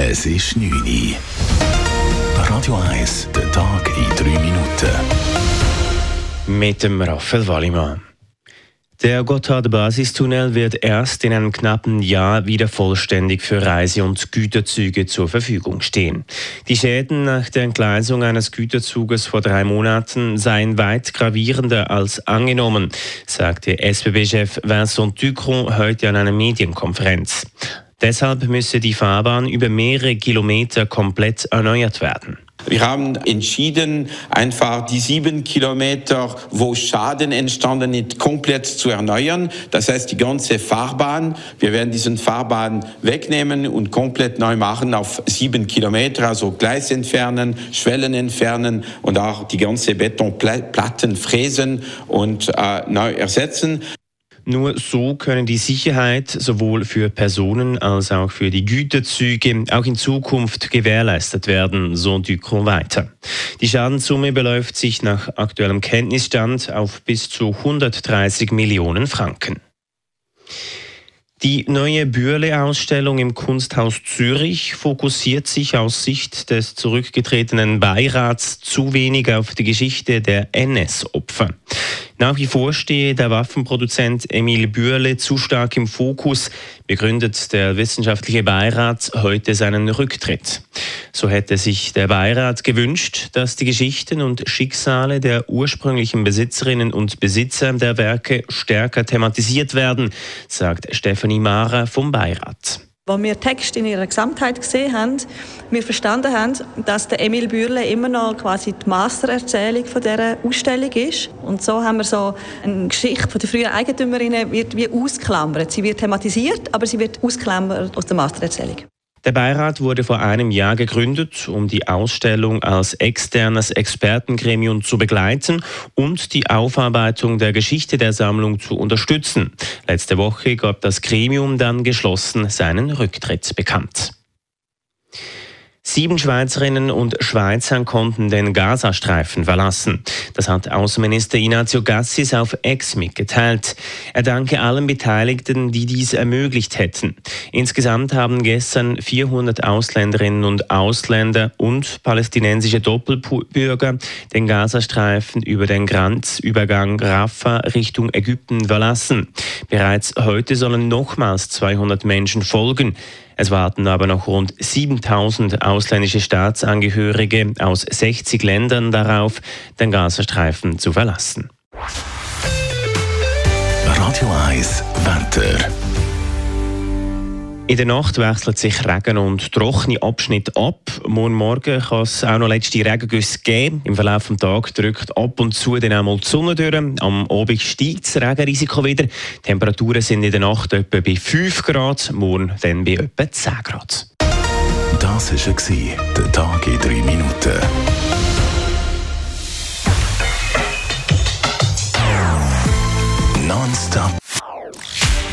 Es ist 9 Uhr. Radio 1, der Tag in 3 Minuten. Mit dem Raphael Wallimann. Der Gotthard-Basistunnel wird erst in einem knappen Jahr wieder vollständig für Reise- und Güterzüge zur Verfügung stehen. Die Schäden nach der Entgleisung eines Güterzuges vor drei Monaten seien weit gravierender als angenommen, sagte SBB-Chef Vincent Ducron heute an einer Medienkonferenz. Deshalb müsse die Fahrbahn über mehrere Kilometer komplett erneuert werden. Wir haben entschieden, einfach die sieben Kilometer, wo Schaden entstanden ist, komplett zu erneuern. Das heißt, die ganze Fahrbahn. Wir werden diesen Fahrbahn wegnehmen und komplett neu machen auf sieben Kilometer, also Gleis entfernen, Schwellen entfernen und auch die ganze Betonplatten fräsen und äh, neu ersetzen. Nur so können die Sicherheit sowohl für Personen als auch für die Güterzüge auch in Zukunft gewährleistet werden, so Ducron weiter. Die Schadenssumme beläuft sich nach aktuellem Kenntnisstand auf bis zu 130 Millionen Franken. Die neue Bürle-Ausstellung im Kunsthaus Zürich fokussiert sich aus Sicht des zurückgetretenen Beirats zu wenig auf die Geschichte der NS-Opfer. Nach wie vor stehe der Waffenproduzent Emil Bürle zu stark im Fokus, begründet der wissenschaftliche Beirat heute seinen Rücktritt. So hätte sich der Beirat gewünscht, dass die Geschichten und Schicksale der ursprünglichen Besitzerinnen und Besitzer der Werke stärker thematisiert werden, sagt Stephanie Mara vom Beirat. Als wir Text in ihrer Gesamtheit gesehen haben, wir verstanden haben, dass der Emil Bürle immer noch quasi die Mastererzählung von dieser Ausstellung ist. Und so haben wir so eine Geschichte von der frühen Eigentümerinnen wird wie ausklammert. Sie wird thematisiert, aber sie wird ausklammert aus der Mastererzählung. Der Beirat wurde vor einem Jahr gegründet, um die Ausstellung als externes Expertengremium zu begleiten und die Aufarbeitung der Geschichte der Sammlung zu unterstützen. Letzte Woche gab das Gremium dann geschlossen seinen Rücktritt bekannt. Sieben Schweizerinnen und Schweizer konnten den Gazastreifen verlassen. Das hat Außenminister Ignazio Gassis auf Ex mitgeteilt. Er danke allen Beteiligten, die dies ermöglicht hätten. Insgesamt haben gestern 400 Ausländerinnen und Ausländer und palästinensische Doppelbürger den Gazastreifen über den Grenzübergang Rafah Richtung Ägypten verlassen. Bereits heute sollen nochmals 200 Menschen folgen. Es warten aber noch rund 7000 ausländische Staatsangehörige aus 60 Ländern darauf, den Gazastreifen zu verlassen. Radio 1 Wetter. In der Nacht wechselt sich Regen und trockene Abschnitte ab. Morgen Morgen kann es auch noch letzte Regengüsse geben. Im Verlauf des Tages drückt ab und zu dann einmal die Sonne durch. Am Abend steigt das Regenrisiko wieder. Die Temperaturen sind in der Nacht etwa bei 5 Grad, morgen dann bei etwa 10 Grad. Das war der Tag in 3 Minuten.